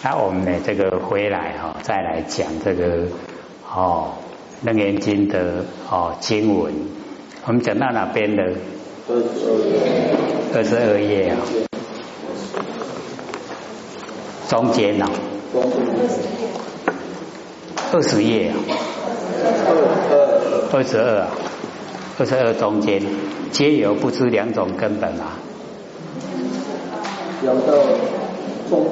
那我们呢，这个回来哈，再来讲这个哦《楞严经》的哦经文。我们讲到哪边的？二十二页二十二页啊，中间啊，二十页二十页，二十二啊，二十二中间，皆有不知两种根本啊。有到中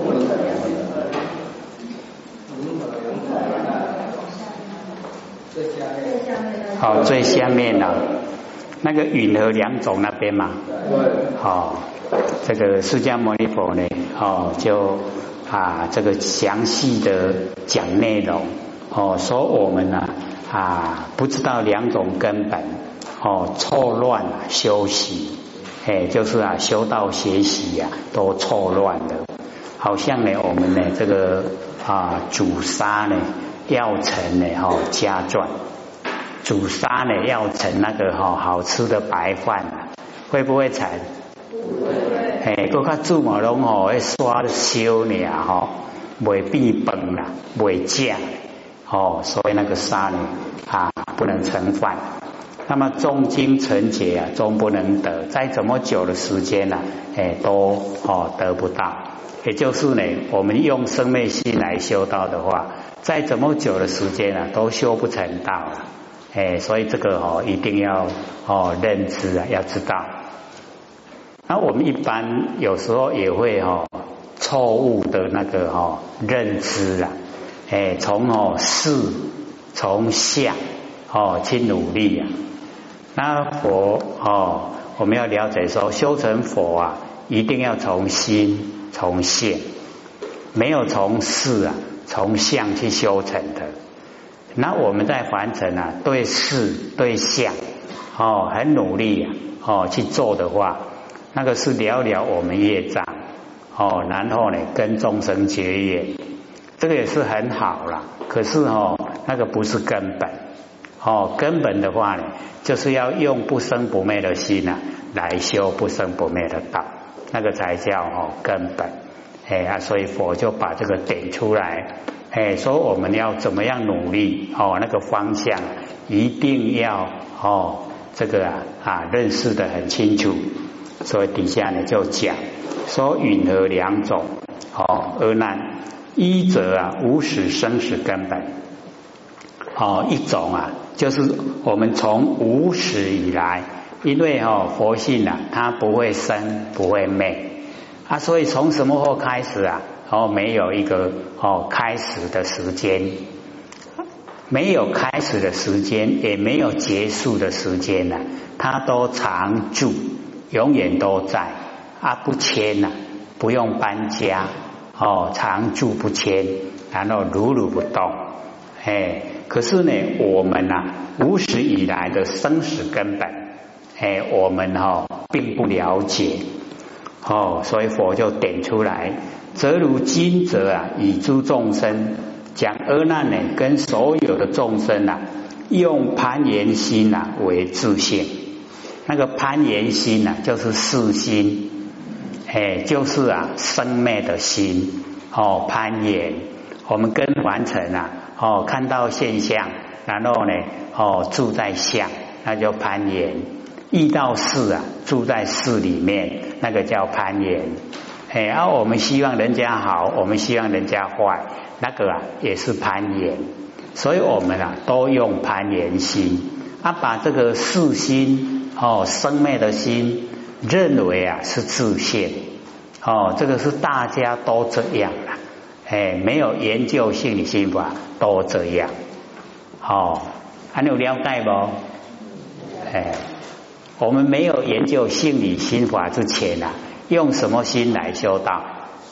好，最下面呢，那个允和两种那边嘛。好，这个释迦牟尼佛呢，哦，就啊，这个详细的讲内容，哦，说我们呢啊，不知道两种根本，哦，错乱修习。哎，就是啊，修道学习呀，都错乱了。好像呢，我们呢，这个啊，主沙呢，要成呢，哦，加转；煮沙呢，要盛那个哈，好吃的白饭，会不会成？不会。哎，搁较煮嘛拢吼，会刷烧呢，吼，未变本啦，未酱，哦，所以那个沙呢，啊，不能盛饭。那么重经成劫啊，终不能得，再怎么久的时间呢，哎，都哦得不到。也就是呢，我们用生命心来修道的话，再怎么久的时间呢，都修不成道了。哎，所以这个哦，一定要哦认知啊，要知道。那我们一般有时候也会哦错误的那个哦认知啊，哎，从哦事从相哦去努力啊。那佛哦，我们要了解说，修成佛啊，一定要从心从性，没有从事啊，从相去修成的。那我们在凡尘啊，对事对相哦，很努力啊，哦去做的话，那个是了了我们业障哦，然后呢跟众生结缘，这个也是很好了。可是哦，那个不是根本。哦，根本的话呢，就是要用不生不灭的心呐，来修不生不灭的道，那个才叫哦根本。哎啊，所以佛就把这个点出来，哎，说我们要怎么样努力哦，那个方向一定要哦，这个啊啊认识的很清楚。所以底下呢就讲说允和两种哦，而难一则啊无始生死根本，哦一种啊。就是我们从无始以来，因为哦佛性啊，它不会生不会灭啊，所以从什么时候开始啊？哦，没有一个哦开始的时间，没有开始的时间，也没有结束的时间呢，它都常住，永远都在啊，不迁呐，不用搬家哦，常住不迁，然后如如不动，哎。可是呢，我们呐，无始以来的生死根本，哎，我们哈并不了解，哦，所以佛就点出来，则如今则啊，以诸众生讲阿难呢，跟所有的众生呐，用攀岩心呐为自性，那个攀岩心呐，就是四心，哎，就是啊生灭的心，哦，攀岩，我们跟完成啊。哦，看到现象，然后呢，哦，住在相，那叫攀岩；遇到事啊，住在事里面，那个叫攀岩。哎，啊我们希望人家好，我们希望人家坏，那个啊也是攀岩。所以我们啊都用攀岩心，啊把这个四心哦生灭的心认为啊是自性，哦，这个是大家都这样啊。哎，没有研究心理心法都这样，哦，还有了解不？哎，我们没有研究心理心法之前啊，用什么心来修道？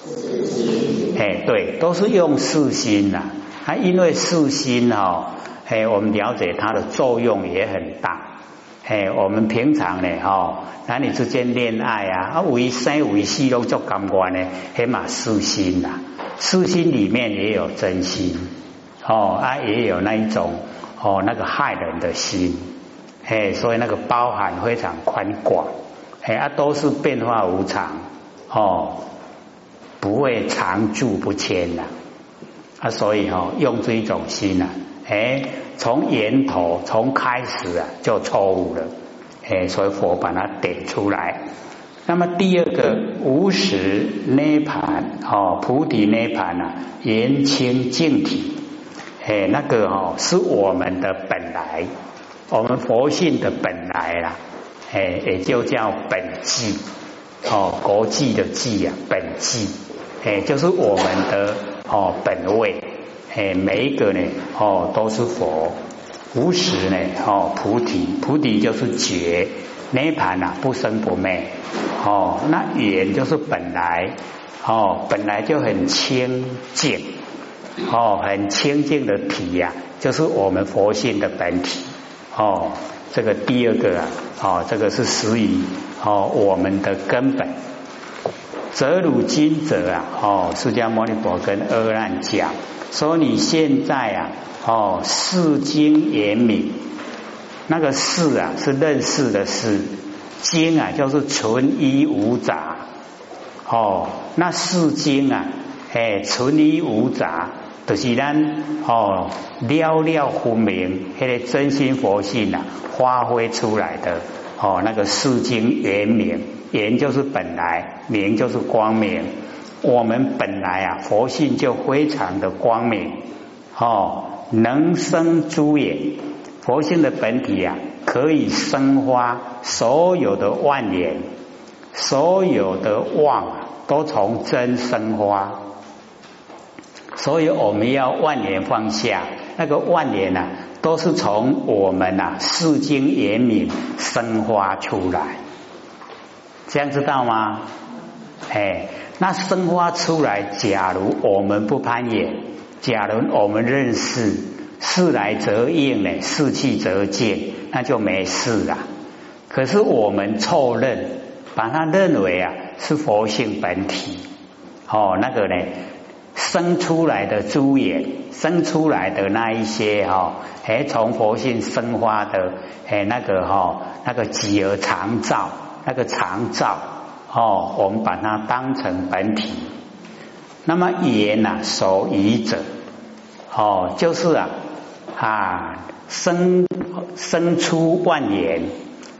心。哎，对，都是用四心呐。啊，因为四心哦，哎，我们了解它的作用也很大。哎，我们平常呢，哈，男女之间恋爱啊，啊，为生为死都做感官呢，起码四心呐。私心里面也有真心，哦啊，也有那一种哦，那个害人的心，哎，所以那个包含非常宽广，哎啊，都是变化无常，哦，不会常住不迁的啊，所以哈用这一种心啊，哎，从源头从开始啊就错误了，哎，所以佛把它点出来。那么第二个无始涅盘哦，菩提涅盘啊，言清净体，哎，那个哦是我们的本来，我们佛性的本来啦，哎，也就叫本际哦，国际的际啊，本际，哎，就是我们的哦本位，哎，每一个呢哦都是佛，无时呢哦菩提，菩提就是觉。涅盘啊，不生不灭哦。那缘就是本来哦，本来就很清净哦，很清净的体呀，就是我们佛性的本体哦。这个第二个啊，哦，这个是属于哦我们的根本。则汝今者啊，哦，释迦牟尼佛跟阿难讲，说你现在啊，哦，世经严明。那个事啊，是认识的事；经啊，就是纯一无杂。哦，那世经啊，哎，纯一无杂，就是咱哦了了分明，那个真心佛性啊，发挥出来的哦，那个世经圆明，圆就是本来，明就是光明。我们本来啊，佛性就非常的光明，哦，能生诸也。佛性的本体啊，可以生发所有的万年，所有的妄，都从真生发。所以我们要万年放下，那个万年呐，都是从我们呐世经严明生发出来。这样知道吗？哎，那生发出来，假如我们不攀岩，假如我们认识。事来则应呢，事去则见，那就没事了。可是我们错认，把它认为啊是佛性本体，哦，那个呢生出来的诸眼，生出来的那一些哈，哎，从佛性生发的，哎，那个哈，那个极而常照，那个常照，哦，我们把它当成本体。那么言呐，守遗者，哦，就是啊。啊，生生出万言，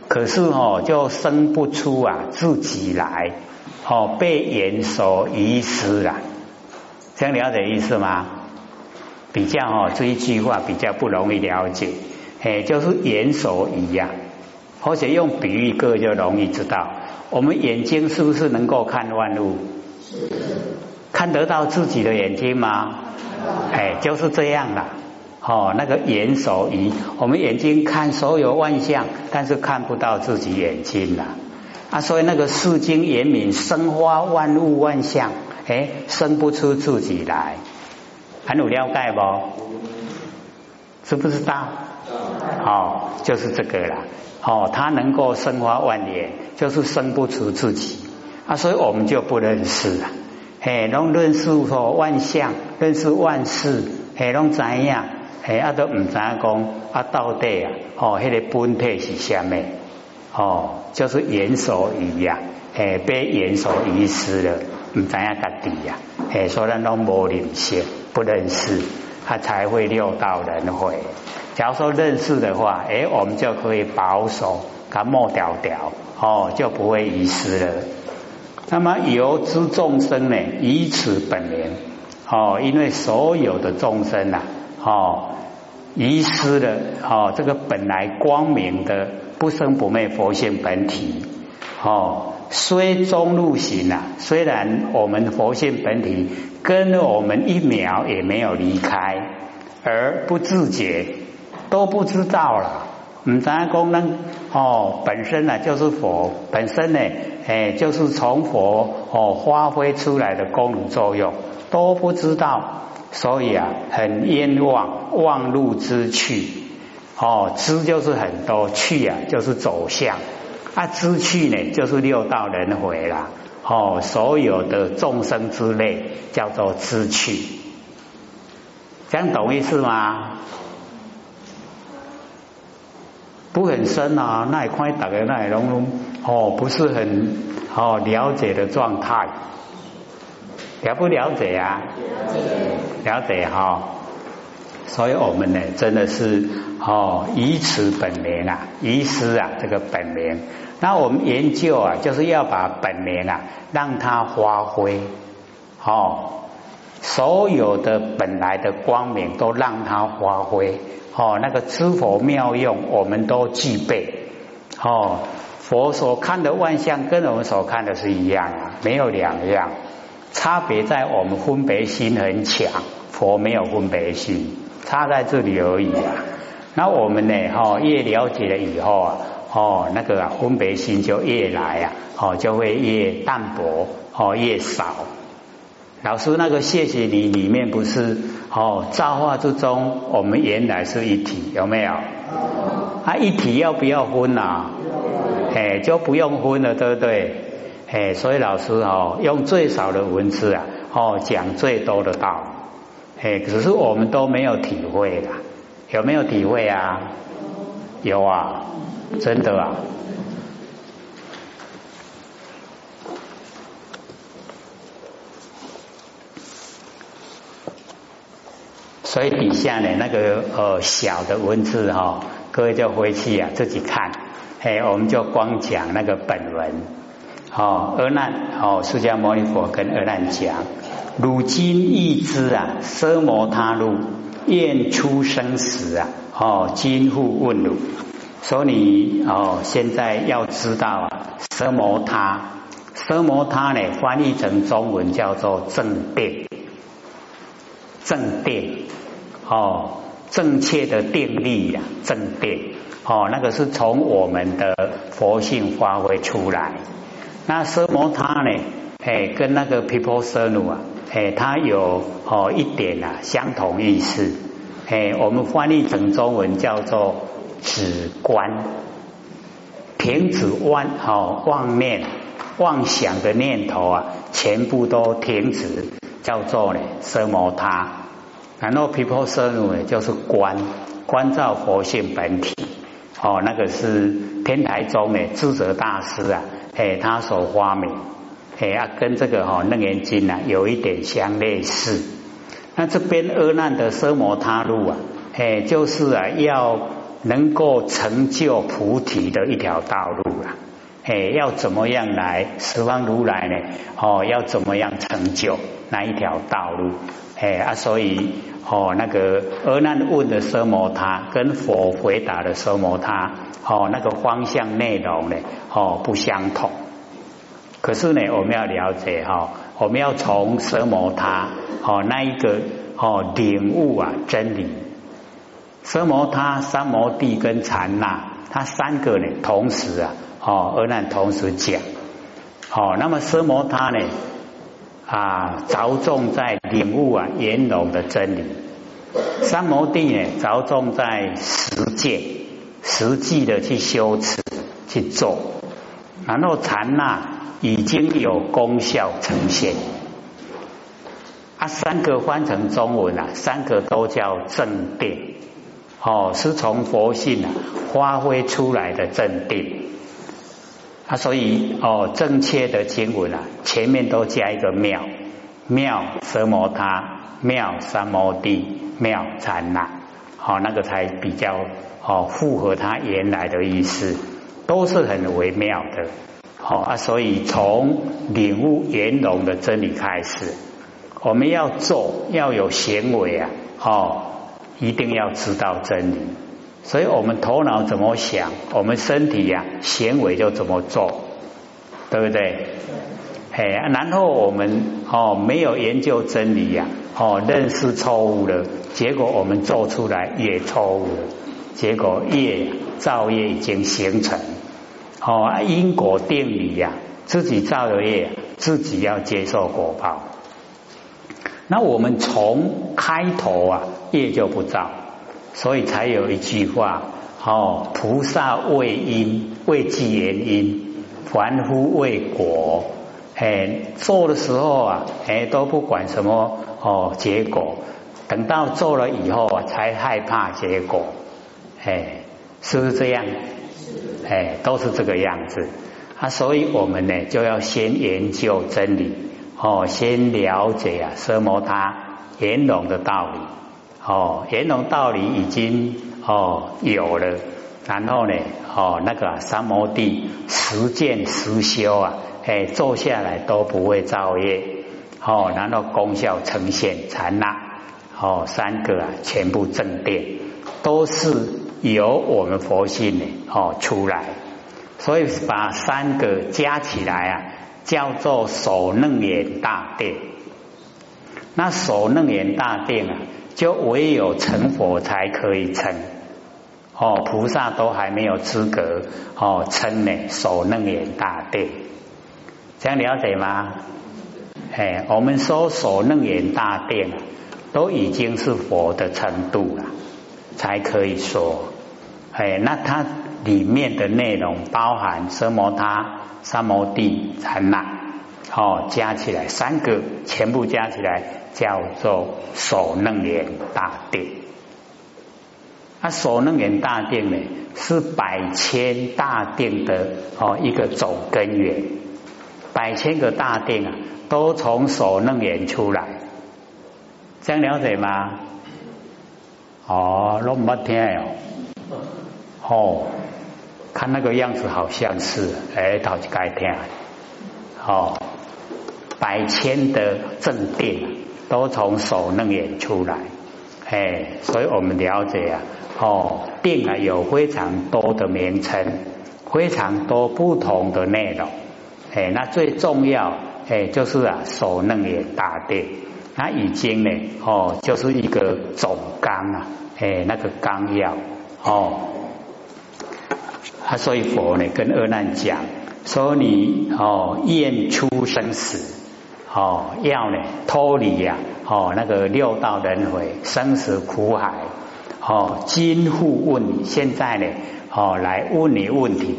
可是哦，就生不出啊自己来，哦，被言所遗失了。这样了解意思吗？比较哦，这一句话比较不容易了解，哎，就是眼所遗呀。或者用比喻个就容易知道，我们眼睛是不是能够看万物？看得到自己的眼睛吗？哎，就是这样了。哦，那个眼手仪，我们眼睛看所有万象，但是看不到自己眼睛了啊！所以那个世经严明，生花万物万象，哎，生不出自己来，很有了解不？知不知道？哦，就是这个啦。哦，他能够生花万年，就是生不出自己啊！所以我们就不认识了。嘿，拢认识说万象，认识万事，嘿，拢怎样？哎，啊都唔知讲啊，到底啊，哦，迄个本体是虾米？哦，就是言所遗呀，哎，被言所遗失了，唔知影家己呀，哎，所以咱拢无认识，不认识，他才会六道轮回。假如说认识的话，哎，我们就可以保守，它抹掉掉，哦，就不会遗失了。那么由之众生呢，以此本源，哦，因为所有的众生呐，哦。遗失了哦，这个本来光明的不生不灭佛性本体哦，虽中路行啊，虽然我们佛性本体跟我们一秒也没有离开，而不自觉都不知道了。嗯，咱功能哦，本身呢就是佛，本身呢哎就是从佛哦发挥出来的功能作用都不知道。所以啊，很冤枉，忘路之去，哦，知就是很多，去啊就是走向，啊，知趣呢就是六道轮回啦，哦，所有的众生之类叫做知趣，这样懂意思吗？不很深啊，那也看大家那也拢哦，不是很哦了解的状态。了不了解啊？了解哈。所以我们呢，真的是哦，以此本名啊，遗失啊这个本名。那我们研究啊，就是要把本名啊，让它发挥哦，所有的本来的光明都让它发挥哦，那个知佛妙用，我们都具备哦。佛所看的万象，跟我们所看的是一样啊，没有两样，差别在我们分别心很强，佛没有分别心。差在这里而已啊！那我们呢？哈，越了解了以后啊，哦，那个分别心就越来啊，哦，就会越淡薄，哦，越少。老师那个谢谢你里面不是哦，造化之中，我们原来是一体，有没有？啊，一体要不要分呐？哎，就不用分了，对不对？哎，所以老师哦，用最少的文字啊，哦，讲最多的道。哎，只是我们都没有体会啦，有没有体会啊？有啊，真的啊。所以底下呢，那个呃小的文字哈，各位就回去啊自己看。哎，我们就光讲那个本文。哦，阿难，哦，释迦牟尼佛跟阿难讲。汝今亦知啊，奢摩他路愿出生死啊，哦，今复问汝，说你哦，现在要知道啊，奢摩他，奢摩他呢，翻译成中文叫做正定，正定，哦，正确的定力呀，正定，哦，那个是从我们的佛性发挥出来。那奢摩他呢，哎，跟那个 people 奢奴啊。哎，它有哦一点啊相同意思，哎，我们翻译成中文叫做止观，停止妄哦妄念妄想的念头啊，全部都停止，叫做呢奢摩他。然后毗婆舍奴呢就是观，观照佛性本体，哦，那个是天台宗的智者大师啊，哎，他所发明。哎呀，跟这个哈楞严经啊有一点相类似。那这边阿难的奢摩他路啊，哎，就是啊要能够成就菩提的一条道路啊。哎，要怎么样来十方如来呢？哦，要怎么样成就那一条道路？哎啊，所以哦，那个阿难问的奢摩他跟佛回答的奢摩他，哦，那个方向内容呢，哦不相同。可是呢，我们要了解哈，我们要从奢摩他哦那一个哦领悟啊真理，奢摩他、三摩地跟禅那，它三个呢同时啊哦而难同时讲，哦那么奢摩他呢啊着重在领悟啊圆融的真理，三摩地呢着重在实践，实际的去修持去做，然后禅那。已经有功效呈现，啊，三个翻成中文啊，三个都叫正定，哦，是从佛性啊发挥出来的正定，啊，所以哦，正确的经文啊，前面都加一个妙，妙奢摩他，妙三摩地，妙禅那，好，那个才比较哦符合它原来的意思，都是很微妙的。好啊，所以从领悟圆融的真理开始，我们要做要有行为啊，哦，一定要知道真理。所以我们头脑怎么想，我们身体呀行为就怎么做，对不对？哎，然后我们哦没有研究真理呀，哦认识错误了，结果我们做出来也错误了，结果业造业已经形成。哦，因果定理呀，自己造的业，自己要接受果报。那我们从开头啊，业就不造，所以才有一句话：哦，菩萨为因，为即原因；凡夫为果。哎，做的时候啊，哎都不管什么哦结果，等到做了以后啊，才害怕结果。哎，是不是这样？哎，都是这个样子。啊，所以我们呢就要先研究真理，哦，先了解啊奢摩他圆融的道理，哦，圆融道理已经哦有了，然后呢，哦那个三摩地实践实修啊，哎，坐下来都不会造业，哦，然后功效呈现禅那，哦，三个啊全部正殿，都是由我们佛性呢哦出来，所以把三个加起来啊。叫做首楞严大殿，那首楞严大殿啊，就唯有成佛才可以成，哦，菩萨都还没有资格哦称呢首楞严大殿，这样了解吗？哎，我们说首楞严大殿都已经是佛的程度了，才可以说，哎，那它里面的内容包含什么？他。三摩地禅那，哦，加起来三个，全部加起来叫做首楞严大殿。那首楞严大殿呢，是百千大殿的哦一个总根源。百千个大殿啊，都从首楞严出来，这样了解吗？哦，那么听哦，哦。看那个样子好像是，哎，到底该听，哦，百千的正定都从手楞眼出来，哎，所以我们了解啊，哦，定啊有非常多的名称，非常多不同的内容，哎，那最重要，哎，就是啊手楞眼大定，那已经呢，哦，就是一个总纲啊，哎，那个纲要，哦。啊，所以佛呢跟阿难讲，说你哦愿出生死，哦要呢脱离呀，哦那个六道轮回生死苦海，哦今复问你，现在呢哦来问你问题，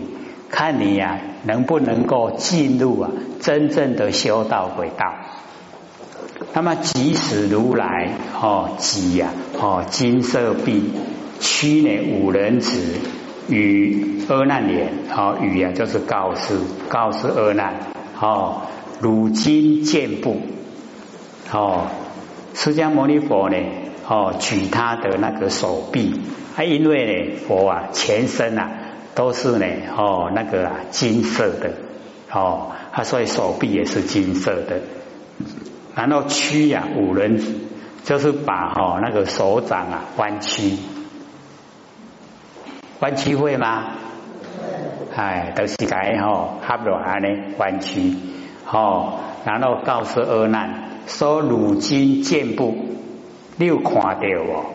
看你呀能不能够进入啊真正的修道轨道。那么即使如来哦即呀哦金色臂屈呢五人子。与阿难言，好语啊，就是告示告示阿难，哦，如今见不，哦，释迦牟尼佛呢，哦，举他的那个手臂，啊，因为呢，佛啊，全身啊都是呢，哦，那个啊金色的，哦，他所以手臂也是金色的，然后屈呀五人，就是把哈那个手掌啊弯曲。弯曲会吗？哎，都是该吼，合落安尼弯曲，吼，然后告诉阿难说：如今见不，你有看到我？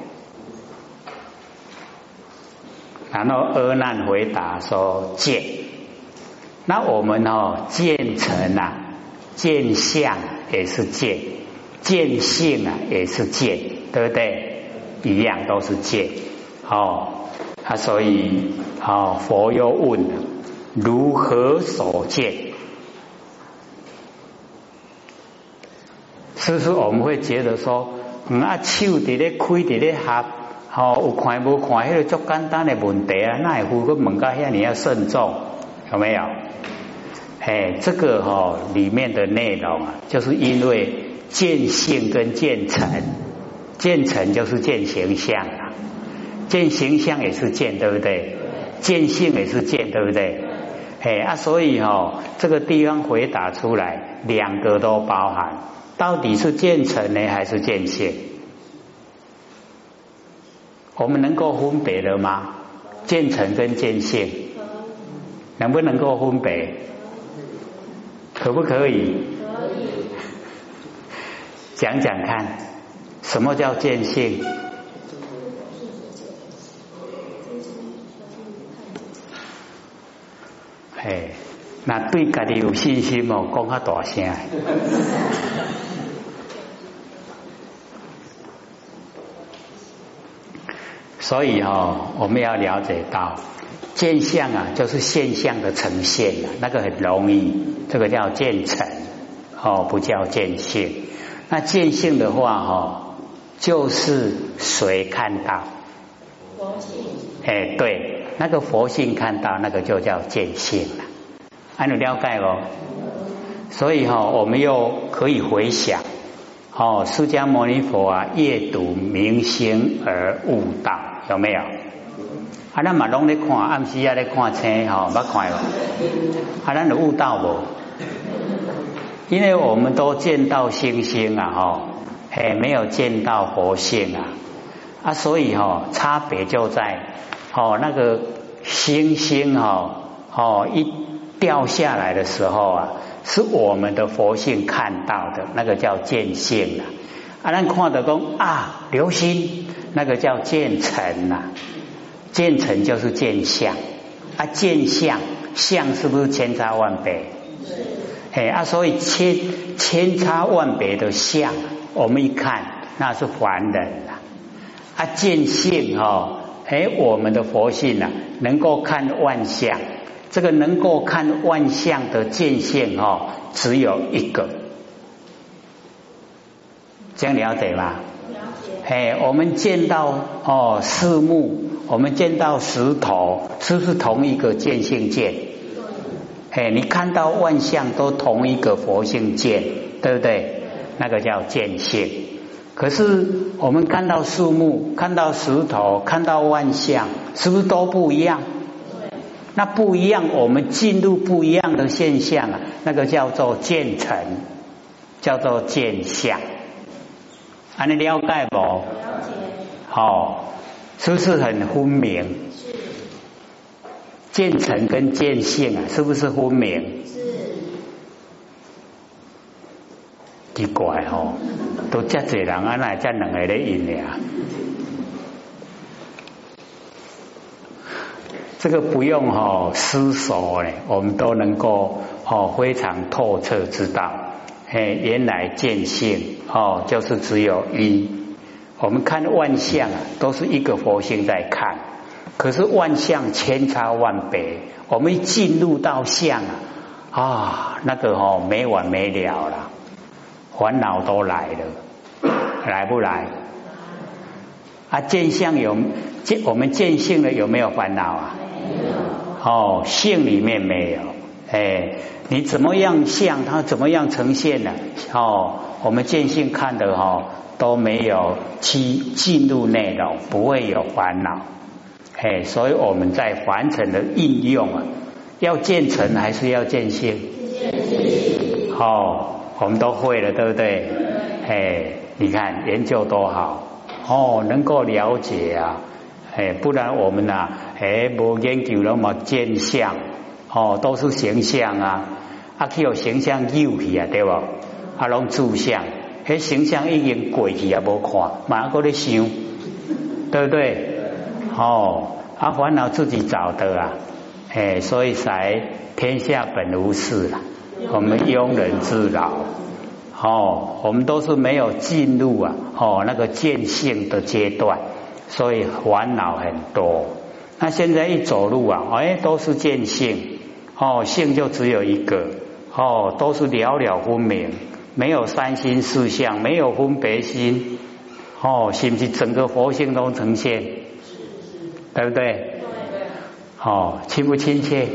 然后阿难回答说：见。那我们哦，见成啊，见相也是见，见性啊也是见，对不对？一样都是见，哦。啊，所以啊，佛又问如何所见？是不是我们会觉得说，啊，手伫咧开伫咧合，哦，有看无看，迄个足简单的问题啊，那会个问到遐你要慎重，有没有？哎，这个哈里面的内容啊，就是因为见性跟见成，见成就是见形象啊。见形象也是见，对不对？见性也是见，对不对？哎啊，所以哦，这个地方回答出来，两个都包含，到底是见成呢，还是见性？我们能够分别了吗？见成跟见性，能不能够分别？可不可以？可以。讲讲看，什么叫见性？哎，那对家己有信心哦，讲较大声。所以哦，我们要了解到见相啊，就是现象的呈现啊，那个很容易，这个叫见成哦，不叫见性。那见性的话哦，就是谁看到？哎，对。那个佛性看到那个就叫见性了，还有了解哦。所以哈，我们又可以回想，哦，释迦牟尼佛啊，夜读明星而悟道，有没有？啊，咱嘛拢咧看，暗时啊咧看星，吼，捌看无？啊，咱有悟道无？因为我们都见到星星啊，吼，嘿，没有见到佛性啊，啊，所以哈，差别就在，哦，那个星星哦，哦，一掉下来的时候啊。是我们的佛性看到的那个叫见性啊，啊，咱看得讲啊，流星那个叫见尘呐，见尘就是见相啊，见相相是不是千差万别？哎啊，所以千千差万别的相，我们一看那是凡人啊，啊，见性哦，哎，我们的佛性啊，能够看万象。这个能够看万象的见性哦，只有一个，这样了解吗？了解。哎，我们见到哦，四目，我们见到石头，是不是同一个见性见？哎，你看到万象都同一个佛性见，对不对？那个叫见性。可是我们看到树木，看到石头，看到万象，是不是都不一样？那不一样，我们进入不一样的现象啊，那个叫做渐成，叫做渐相。啊，你了解不？了解。好，是不是很分明？是。渐成跟渐性啊，是不是分明？奇怪哦，都这济人啊，那这两个咧因呀？这个不用哈思索嘞，我们都能够哦非常透彻知道，嘿，原来见性哦就是只有一。我们看万象啊，都是一个佛性在看，可是万象千差万别，我们一进入到相啊啊，那个哦没完没了了，烦恼都来了，来不来？啊，见相有见，我们见性了有没有烦恼啊？哦，性里面没有，哎，你怎么样相，它怎么样呈现呢？哦，我们见性看的哦都没有去进入内容，不会有烦恼，哎，所以我们在凡尘的应用啊，要见成还是要见性？见性。哦，我们都会了，对不对？哎，你看研究多好，哦，能够了解啊。哎，不然我们呐，哎，无研究那么见相，哦，都是形象啊，啊，去有形象诱去啊，对不？啊，拢注相，迄形象已经过去啊无看，马上搁咧想，对不对？哦，啊，烦恼自己找的啊，哎，所以才天下本无事了，我们庸人自扰，哦，我们都是没有进入啊，哦，那个见性的阶段。所以烦恼很多，那现在一走路啊，哎，都是见性，哦，性就只有一个，哦，都是了了分明，没有三心四相，没有分别心，哦，是不是整个佛性都呈现？对不对？对。哦，亲不亲切？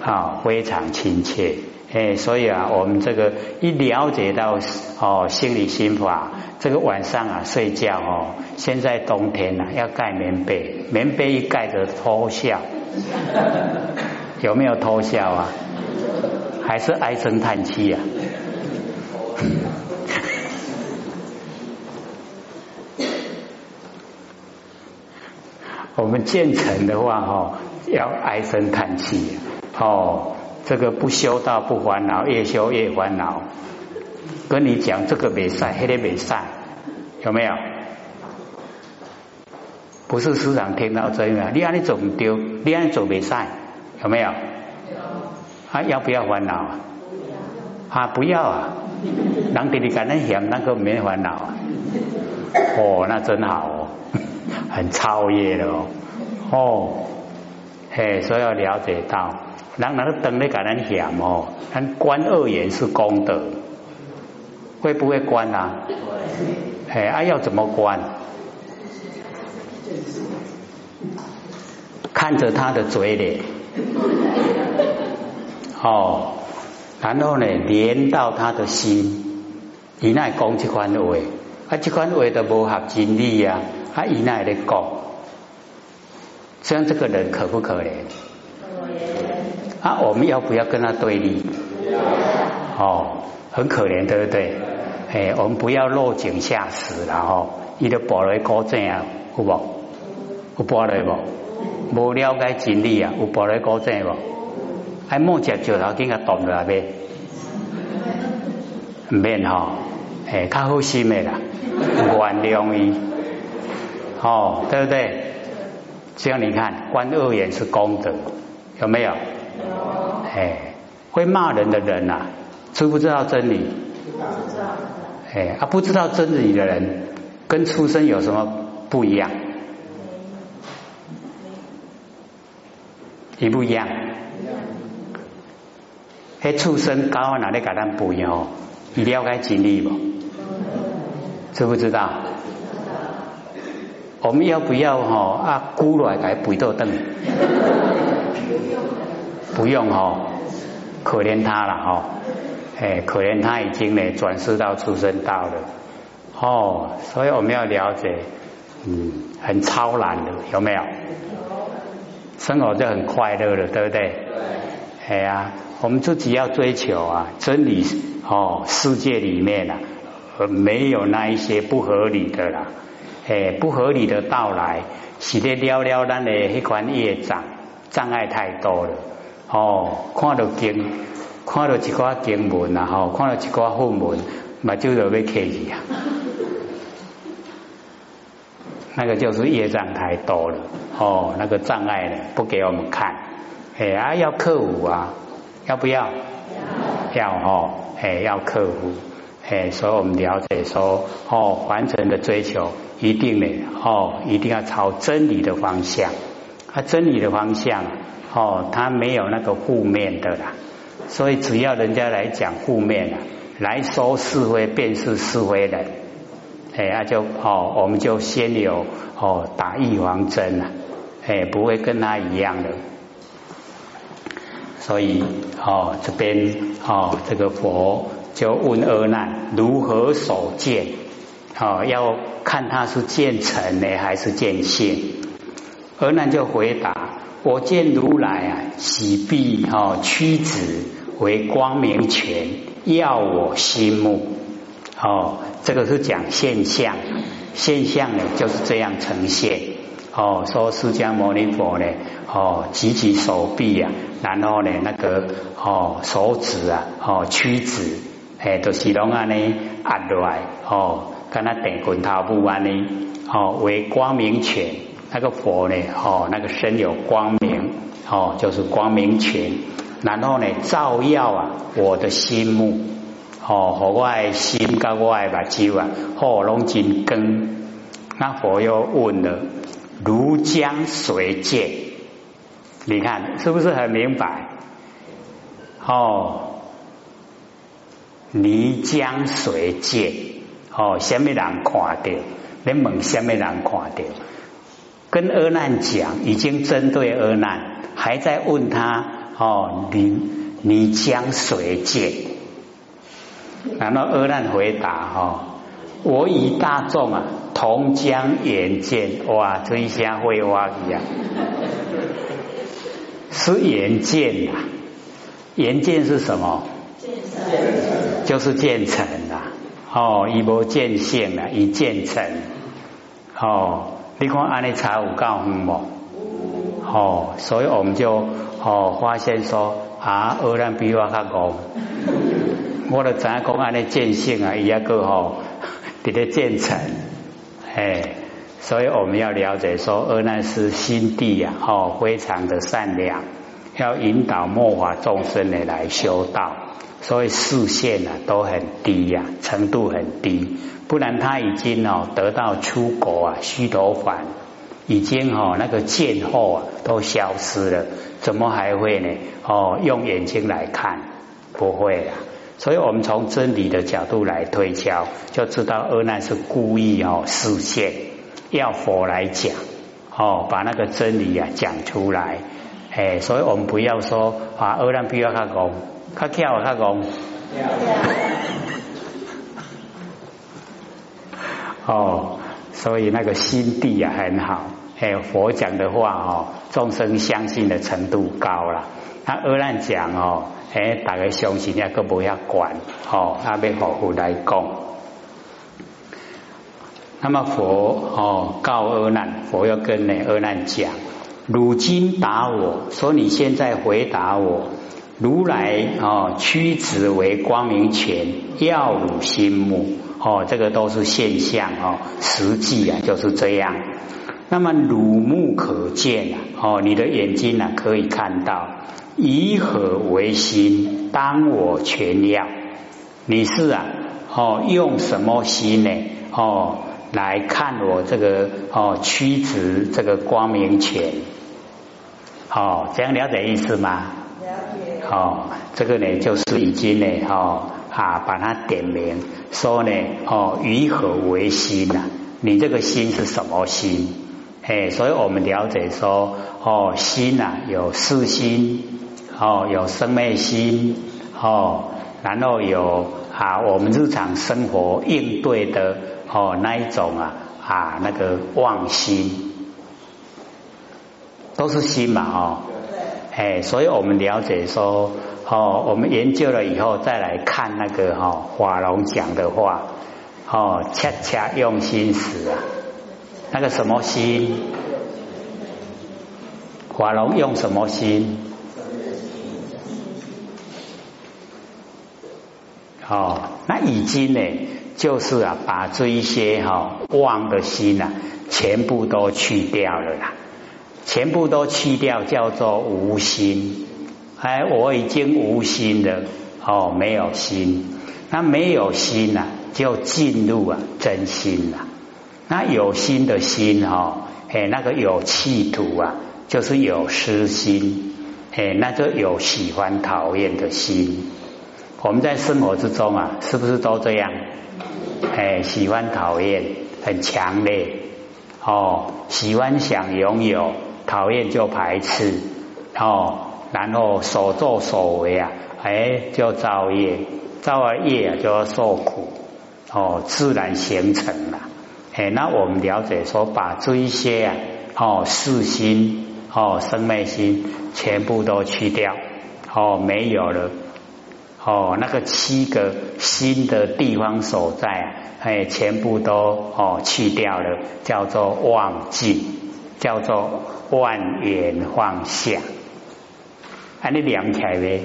啊，非常亲切。哎，所以啊，我们这个一了解到哦，心理心法，这个晚上啊睡觉哦，现在冬天了要盖棉被，棉被一盖着偷笑，有没有偷笑啊？还是唉声叹气啊？我们建成的话哈，要唉声叹气哦。这个不修道不烦恼，越修越烦恼。跟你讲这个没晒，黑的没晒，有没有？不是时常听到这样，你按你走唔丢，你按你走没晒，有没有？啊，要不要烦恼？啊，不要啊！人对你感恩嫌，那个没烦恼啊。哦，那真好哦，很超越的哦。哦，嘿，所以要了解到。人拿个灯咧给人嫌哦，咱关二言是功德，会不会关啊？哎，啊要怎么关？看着他的嘴脸，哦，然后呢连到他的心，伊那讲这款话，啊这款话都无合真理呀，啊伊奈咧讲，这样这个人可不可怜？啊，我们要不要跟他对立？哦，很可怜，对不对？哎，我们不要落井下石了哦。伊都报来高正啊，有无？有报来无？无了解真理啊，有报来高正无？还莫接石头，给他动了呗？唔免吼，哎，较好心的啦，原谅伊，哦，对不对？这样你看，观恶缘是功德，有没有？有。哎，会骂人的人呐，知不知道真理？知道。哎，啊，不知道真理的人，跟畜生有什么不一样？一不一样？一出生高哪里跟咱不一样？你了解经历不？知不知道？我们要不要哈啊？孤来给背到凳？不用哦，可怜他了哈。哎，可怜他已经呢转世到出生道了。哦，所以我们要了解，嗯，很超然的，有没有？生活就很快乐了，对不对？哎呀，我们自己要追求啊，真理哦，世界里面啊，没有那一些不合理的啦。哎，不合理的到来，是得了了咱的一款业障，障碍太多了。哦，看到经，看到一寡经文啊，吼，看到一寡好文，嘛就要被客气啊。那个就是业障太多了，哦，那个障碍呢，不给我们看，哎啊，要克服啊，要不要？要，要哦，哎，要克服，哎，所以我们了解说，哦，完成的追求，一定呢，哦，一定要朝真理的方向，啊，真理的方向，哦，他没有那个负面的啦，所以只要人家来讲负面啊，来说是非，便是是非人。哎，那就哦，我们就先有哦打预防针了，哎，不会跟他一样的。所以哦，这边哦，这个佛就问阿难如何守见？哦，要看他是见成呢，还是见性？阿难就回答：我见如来啊，喜必哦屈指为光明权，耀我心目。哦，这个是讲现象，现象呢就是这样呈现。哦，说释迦牟尼佛呢，哦举起手臂啊，然后呢那个哦手指啊，哦屈指，哎都是拢安尼按落来，哦跟他等滚头不安尼，哦为光明权，那个佛呢，哦那个身有光明，哦就是光明权，然后呢照耀啊我的心目。哦，和我的心跟我的目睭啊，火龙真光。那佛又问了：如江水见？你看是不是很明白？哦，泥江水见？哦，什么人看到？你问什么人看到？跟阿难讲，已经针对阿难，还在问他：哦，你你将谁见？然后阿难回答哈，我与大众啊同将眼见，哇，这一下会话一样，是眼见呐，眼见是什么？就是见成啊，哦，一波见性啊，一见成，哦，你看安尼才有高远不？哦，所以我们就哦发现说啊，阿难比我较高。我的怎讲安尼见性啊，一个吼，伫咧建成，哎，所以我们要了解说，阿难是心地呀，哦，非常的善良，要引导末法众生呢来修道，所以视线啊都很低呀，程度很低，不然他已经哦得到出国啊须陀洹，已经哦那个见后啊都消失了，怎么还会呢？哦，用眼睛来看，不会啊。所以我们从真理的角度来推敲，就知道阿难是故意哦实现，要佛来讲哦，把那个真理啊讲出来，哎，所以我们不要说啊阿难比较他讲，他跳他讲，哦，所以那个心地啊很好。哎，佛讲的话哦，众生相信的程度高了。那阿难讲哦，哎，大家相信也个不要管哦，阿弥陀佛来讲。那么佛哦告阿难，佛要跟那阿难讲，如今答我说你现在回答我。如来哦，屈指为光明权，耀汝心目哦，这个都是现象哦，实际啊就是这样。那么汝目可见啊，哦，你的眼睛啊可以看到，以何为心？当我全要，你是啊哦，用什么心呢？哦，来看我这个哦，屈指这个光明权，哦，这样了解意思吗？了解哦，这个呢，就是已经呢，哦啊，把它点名说呢，哦，于何为心呐？你这个心是什么心？哎，所以我们了解说，哦，心呐，有四心，哦，有生灭心，哦，然后有啊，我们日常生活应对的哦那一种啊啊那个妄心，都是心嘛，哦。哎，所以我们了解说，哦，我们研究了以后再来看那个哈华龙讲的话，哦，恰恰用心时啊，那个什么心？华龙用什么心？哦，那已经呢，就是啊，把这一些哈妄的心呐，全部都去掉了啦。全部都去掉，叫做无心。哎，我已经无心了，哦，没有心。那没有心呐，就进入啊真心了。那有心的心哈，哎，那个有企图啊，就是有私心。哎，那就有喜欢讨厌的心。我们在生活之中啊，是不是都这样？哎，喜欢讨厌很强烈。哦，喜欢想拥有。讨厌就排斥哦，然后所作所为啊，哎，就造业，造了业，就要受苦哦，自然形成了。哎，那我们了解说，把这一些啊，哦，四心哦，生灭心全部都去掉哦，没有了哦，那个七个心的地方所在啊，哎，全部都哦去掉了，叫做忘记。叫做万缘放下，安尼连起来呗，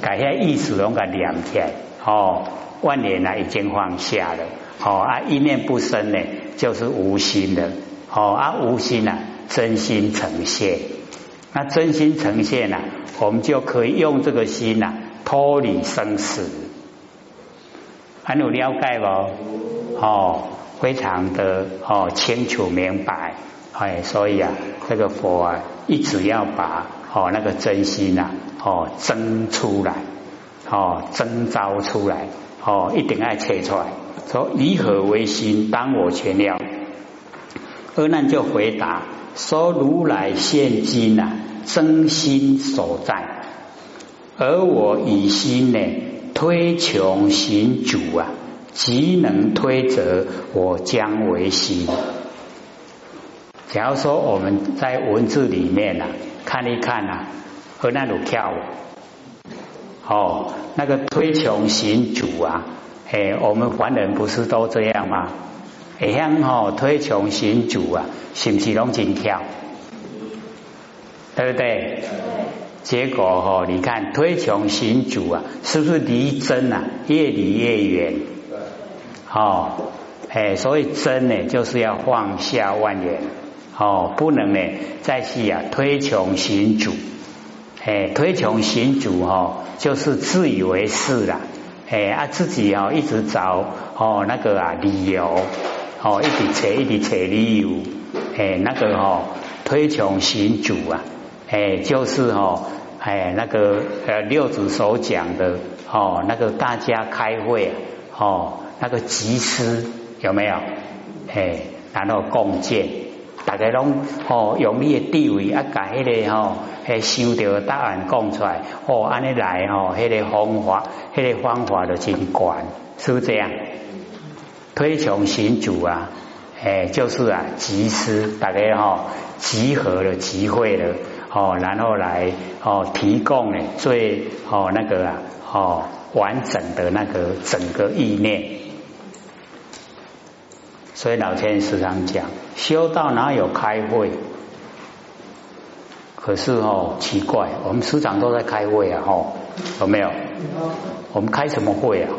改下意思拢个连起来。哦，万年啊已经放下了。哦啊一念不生呢，就是无心的哦啊无心啊真心呈现，那真心呈现啊，我们就可以用这个心呐脱离生死，很有了解不？哦，非常的哦清楚明白。哎，所以啊，这个佛啊，一直要把哦那个真心呐，哦增出来，哦增招出来，哦一定要切出来。说以何为心？当我全了。阿难就回答说：如来现今呐，真心所在，而我以心呢推穷行主啊，即能推则，我将为心。假如说我们在文字里面呐看一看呐，和那种跳舞，哦，那个推穷行主啊，哎，我们凡人不是都这样吗？一样哦，推穷行主啊，是不是拢真跳？对不对？结果哦，你看推穷行主啊，是不是离真啊越离越远？哦，哎，所以真呢，就是要放下万缘。哦，不能呢，再去啊推穷行主，哎，推穷行主哦，就是自以为是啦，哎啊自己哦一直找哦那个啊理由，哦一直扯一直扯理由，哎那个哦推穷行主啊，哎就是哦哎那个呃六祖所讲的哦那个大家开会哦那个集思有没有？哎然后共建。大家拢吼用你的地位啊，改迄个吼，诶想到答案讲出来，哦，安尼来哦，迄个方法，迄个方法就真管，是不是这样？推崇行主啊，诶，就是啊，集思，大家哈集合了，集会了，哦，然后来哦提供呢最哦那个啊哦完整的那个整个意念。所以老天时常讲，修道哪有开会？可是哦，奇怪，我们师长都在开会啊，吼，有没有？我们开什么会啊？